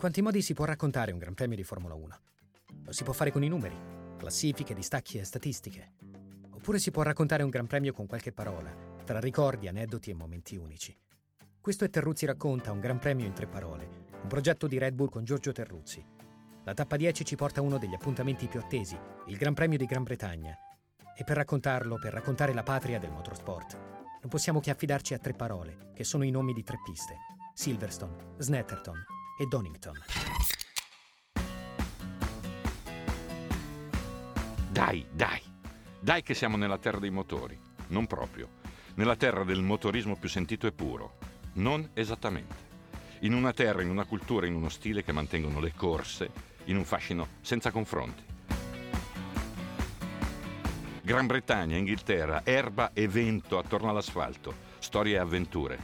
Quanti modi si può raccontare un Gran Premio di Formula 1? Lo si può fare con i numeri, classifiche, distacchi e statistiche. Oppure si può raccontare un Gran Premio con qualche parola, tra ricordi, aneddoti e momenti unici. Questo è Terruzzi racconta, un Gran Premio in tre parole, un progetto di Red Bull con Giorgio Terruzzi. La tappa 10 ci porta a uno degli appuntamenti più attesi, il Gran Premio di Gran Bretagna. E per raccontarlo, per raccontare la patria del motorsport, non possiamo che affidarci a tre parole, che sono i nomi di tre piste: Silverstone, Snetterton e Donington. Dai, dai, dai che siamo nella terra dei motori. Non proprio. Nella terra del motorismo più sentito e puro. Non esattamente. In una terra, in una cultura, in uno stile che mantengono le corse in un fascino senza confronti. Gran Bretagna, Inghilterra, erba e vento attorno all'asfalto, storie e avventure.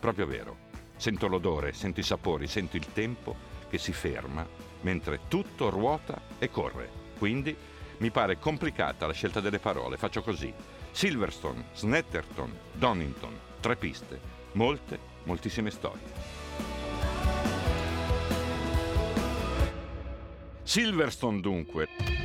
Proprio vero. Sento l'odore, sento i sapori, sento il tempo che si ferma mentre tutto ruota e corre. Quindi mi pare complicata la scelta delle parole. Faccio così. Silverstone, Snetterton, Donington, tre piste, molte, moltissime storie. Silverstone dunque.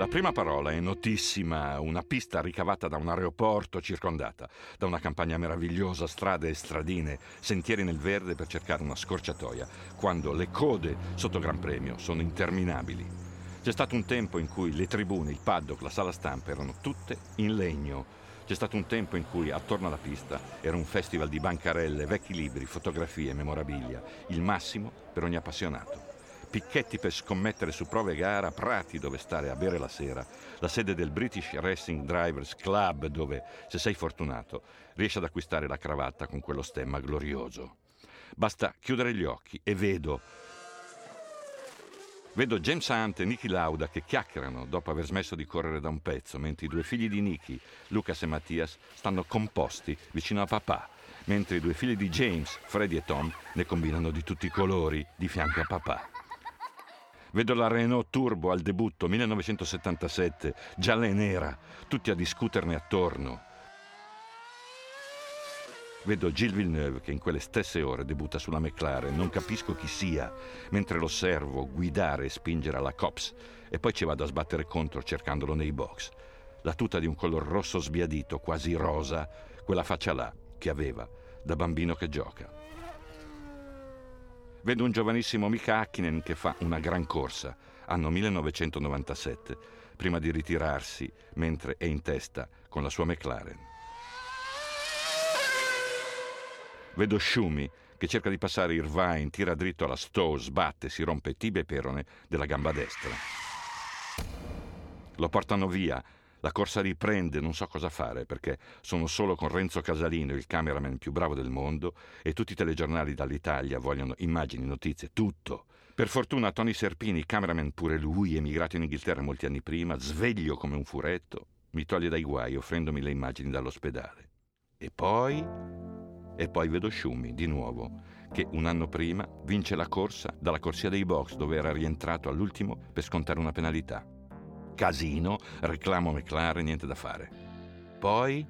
La prima parola è notissima, una pista ricavata da un aeroporto circondata da una campagna meravigliosa, strade e stradine, sentieri nel verde per cercare una scorciatoia, quando le code sotto Gran Premio sono interminabili. C'è stato un tempo in cui le tribune, il paddock, la sala stampa erano tutte in legno. C'è stato un tempo in cui attorno alla pista era un festival di bancarelle, vecchi libri, fotografie, memorabilia, il massimo per ogni appassionato picchetti per scommettere su prove gara, prati dove stare a bere la sera, la sede del British Racing Drivers Club dove, se sei fortunato, riesci ad acquistare la cravatta con quello stemma glorioso. Basta chiudere gli occhi e vedo Vedo James Hunt e Nicky Lauda che chiacchierano dopo aver smesso di correre da un pezzo, mentre i due figli di Nicky, Lucas e Mattias, stanno composti vicino a papà, mentre i due figli di James, Freddy e Tom, ne combinano di tutti i colori di fianco a papà. Vedo la Renault Turbo al debutto 1977, gialla e nera, tutti a discuterne attorno. Vedo Gilles Villeneuve che in quelle stesse ore debutta sulla McLaren, non capisco chi sia, mentre lo osservo guidare e spingere alla Cops e poi ci vado a sbattere contro cercandolo nei box. La tuta di un color rosso sbiadito, quasi rosa, quella faccia là che aveva da bambino che gioca. Vedo un giovanissimo Mika Hakkinen che fa una gran corsa, anno 1997, prima di ritirarsi mentre è in testa con la sua McLaren. Vedo Schumi che cerca di passare Irvine, tira dritto alla Stowe, sbatte, si rompe tibia e perone della gamba destra. Lo portano via la corsa riprende, non so cosa fare perché sono solo con Renzo Casalino, il cameraman più bravo del mondo, e tutti i telegiornali dall'Italia vogliono immagini, notizie, tutto. Per fortuna Tony Serpini, cameraman pure lui, emigrato in Inghilterra molti anni prima, sveglio come un furetto, mi toglie dai guai offrendomi le immagini dall'ospedale. E poi... E poi vedo Schumi, di nuovo, che un anno prima vince la corsa dalla corsia dei box dove era rientrato all'ultimo per scontare una penalità casino, reclamo McLaren, niente da fare. Poi,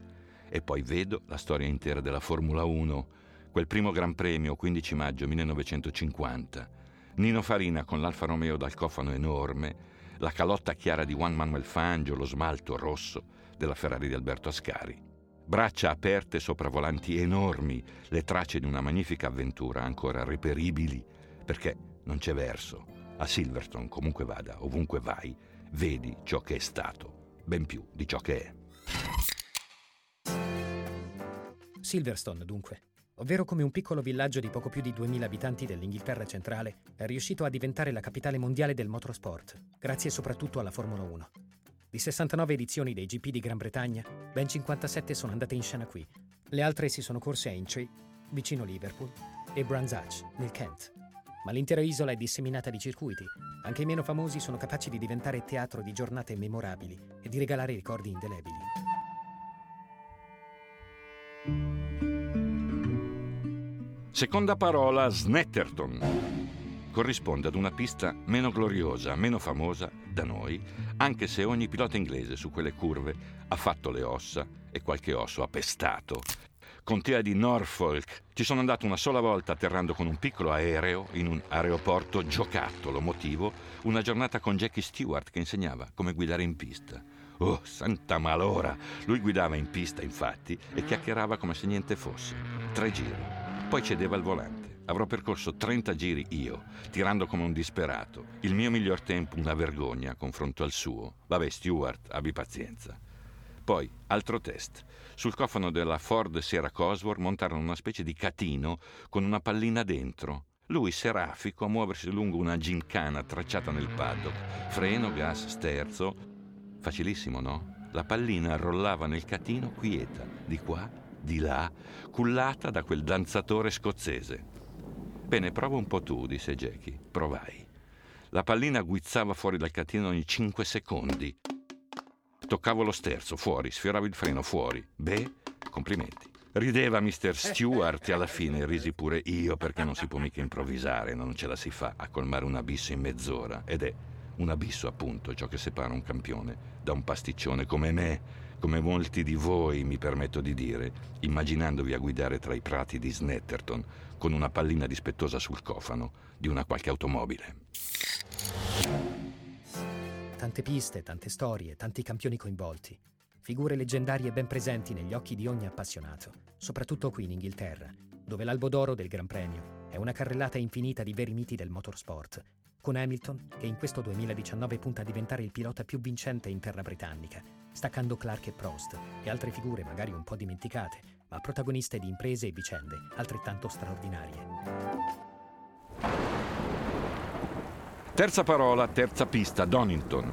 e poi vedo la storia intera della Formula 1, quel primo Gran Premio 15 maggio 1950. Nino Farina con l'Alfa Romeo dal cofano enorme, la calotta chiara di Juan Manuel Fangio, lo smalto rosso della Ferrari di Alberto Ascari. Braccia aperte sopra volanti enormi, le tracce di una magnifica avventura ancora reperibili, perché non c'è verso. A Silverstone, comunque vada, ovunque vai, vedi ciò che è stato, ben più di ciò che è. Silverstone, dunque, ovvero come un piccolo villaggio di poco più di 2000 abitanti dell'Inghilterra centrale, è riuscito a diventare la capitale mondiale del motorsport, grazie soprattutto alla Formula 1. Di 69 edizioni dei GP di Gran Bretagna, ben 57 sono andate in scena qui. Le altre si sono corse a Aintree, vicino Liverpool, e Brands Hatch, nel Kent ma l'intera isola è disseminata di circuiti. Anche i meno famosi sono capaci di diventare teatro di giornate memorabili e di regalare ricordi indelebili. Seconda parola, Snetterton. Corrisponde ad una pista meno gloriosa, meno famosa da noi, anche se ogni pilota inglese su quelle curve ha fatto le ossa e qualche osso ha pestato contea di Norfolk. Ci sono andato una sola volta atterrando con un piccolo aereo in un aeroporto giocattolo. Motivo? Una giornata con Jackie Stewart che insegnava come guidare in pista. Oh, santa malora! Lui guidava in pista, infatti, e chiacchierava come se niente fosse. Tre giri. Poi cedeva al volante. Avrò percorso 30 giri io, tirando come un disperato. Il mio miglior tempo una vergogna confronto al suo. Vabbè, Stewart, abbi pazienza. Poi, altro test. Sul cofano della Ford Sierra Cosworth montarono una specie di catino con una pallina dentro. Lui serafico a muoversi lungo una gincana tracciata nel paddock. Freno, gas, sterzo. Facilissimo, no? La pallina rollava nel catino quieta, di qua, di là, cullata da quel danzatore scozzese. Bene, prova un po' tu, disse Jackie. Provai. La pallina guizzava fuori dal catino ogni cinque secondi. Toccavo lo sterzo, fuori, sfioravo il freno, fuori. Beh, complimenti. Rideva Mr. Stewart e alla fine risi pure io perché non si può mica improvvisare, non ce la si fa a colmare un abisso in mezz'ora. Ed è un abisso appunto ciò che separa un campione da un pasticcione come me, come molti di voi mi permetto di dire, immaginandovi a guidare tra i prati di Snetterton con una pallina dispettosa sul cofano di una qualche automobile. Tante piste, tante storie, tanti campioni coinvolti. Figure leggendarie ben presenti negli occhi di ogni appassionato, soprattutto qui in Inghilterra, dove l'albo d'oro del Gran Premio è una carrellata infinita di veri miti del motorsport, con Hamilton che in questo 2019 punta a diventare il pilota più vincente in terra britannica, staccando Clark e Prost e altre figure magari un po' dimenticate, ma protagoniste di imprese e vicende altrettanto straordinarie. Terza parola, terza pista, Donington.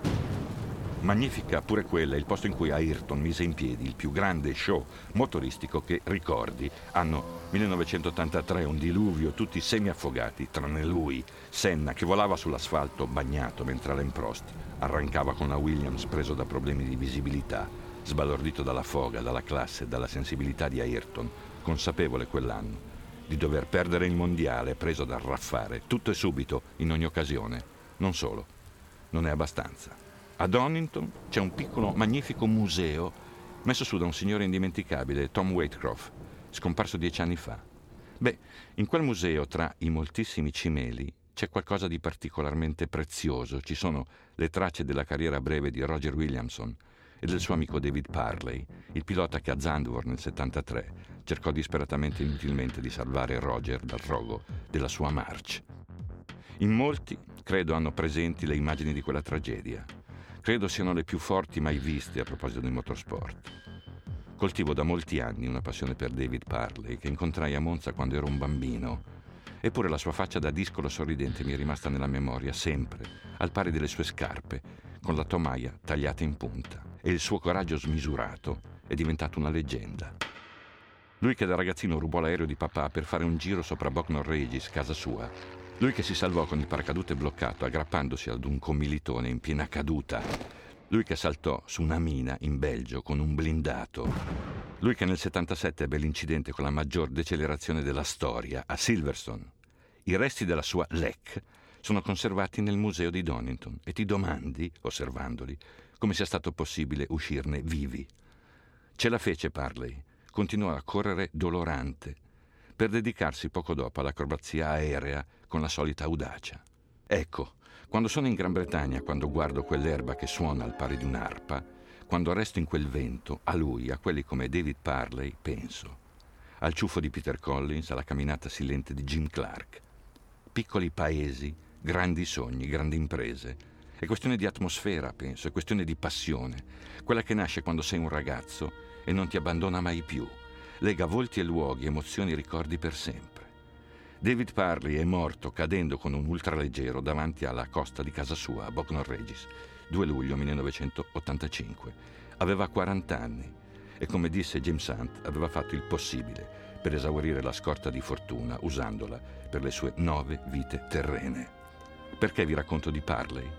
Magnifica pure quella, il posto in cui Ayrton mise in piedi il più grande show motoristico che ricordi. Anno 1983, un diluvio, tutti semi-affogati, tranne lui, Senna, che volava sull'asfalto bagnato mentre Alain Prost arrancava con la Williams preso da problemi di visibilità, sbalordito dalla foga, dalla classe, dalla sensibilità di Ayrton, consapevole quell'anno di dover perdere il mondiale preso dal raffare, tutto e subito, in ogni occasione. Non solo, non è abbastanza. A Donington c'è un piccolo, magnifico museo messo su da un signore indimenticabile, Tom Waitcroft, scomparso dieci anni fa. Beh, in quel museo, tra i moltissimi cimeli, c'è qualcosa di particolarmente prezioso. Ci sono le tracce della carriera breve di Roger Williamson e del suo amico David Parley, il pilota che a Zandvoort nel 73 cercò disperatamente e inutilmente di salvare Roger dal rogo della sua March. In molti credo hanno presenti le immagini di quella tragedia. Credo siano le più forti mai viste a proposito di motorsport. Coltivo da molti anni una passione per David Parley, che incontrai a Monza quando ero un bambino. Eppure la sua faccia da discolo sorridente mi è rimasta nella memoria sempre, al pari delle sue scarpe, con la tomaia tagliata in punta. E il suo coraggio smisurato è diventato una leggenda. Lui che da ragazzino rubò l'aereo di papà per fare un giro sopra Bognor Regis, casa sua, lui che si salvò con il paracadute bloccato aggrappandosi ad un commilitone in piena caduta. Lui che saltò su una mina in Belgio con un blindato. Lui che nel 77 ebbe l'incidente con la maggior decelerazione della storia a Silverstone. I resti della sua LEC sono conservati nel museo di Donington e ti domandi, osservandoli, come sia stato possibile uscirne vivi. Ce la fece Parley. Continuò a correre dolorante per dedicarsi poco dopo all'acrobazia aerea con la solita audacia. Ecco, quando sono in Gran Bretagna, quando guardo quell'erba che suona al pari di un'arpa, quando resto in quel vento, a lui, a quelli come David Parley, penso. Al ciuffo di Peter Collins, alla camminata silente di Jim Clark. Piccoli paesi, grandi sogni, grandi imprese. È questione di atmosfera, penso, è questione di passione, quella che nasce quando sei un ragazzo e non ti abbandona mai più lega volti e luoghi, emozioni e ricordi per sempre. David Parley è morto cadendo con un ultraleggero davanti alla costa di casa sua, a Bognor Regis, 2 luglio 1985. Aveva 40 anni e, come disse James Hunt, aveva fatto il possibile per esaurire la scorta di fortuna usandola per le sue nove vite terrene. Perché vi racconto di Parley?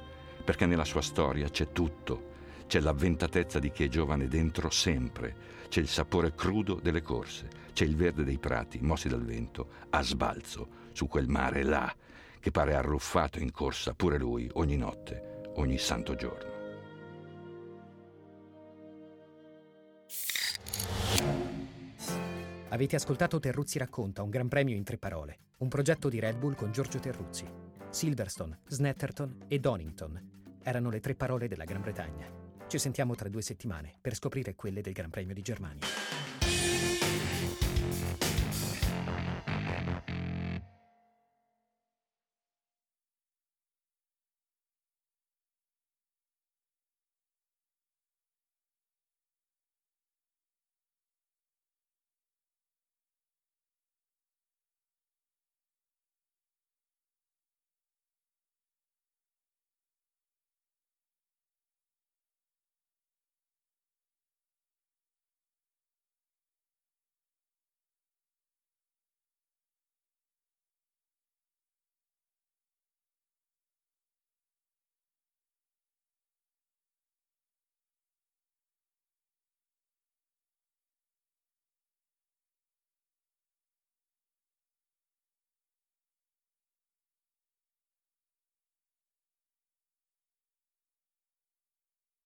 Perché nella sua storia c'è tutto. C'è l'avventatezza di chi è giovane dentro sempre, c'è il sapore crudo delle corse, c'è il verde dei prati mossi dal vento a sbalzo su quel mare là che pare arruffato in corsa pure lui ogni notte, ogni santo giorno. Avete ascoltato Terruzzi racconta un gran premio in tre parole, un progetto di Red Bull con Giorgio Terruzzi. Silverstone, Snetterton e Donington erano le tre parole della Gran Bretagna. Ci sentiamo tra due settimane per scoprire quelle del Gran Premio di Germania.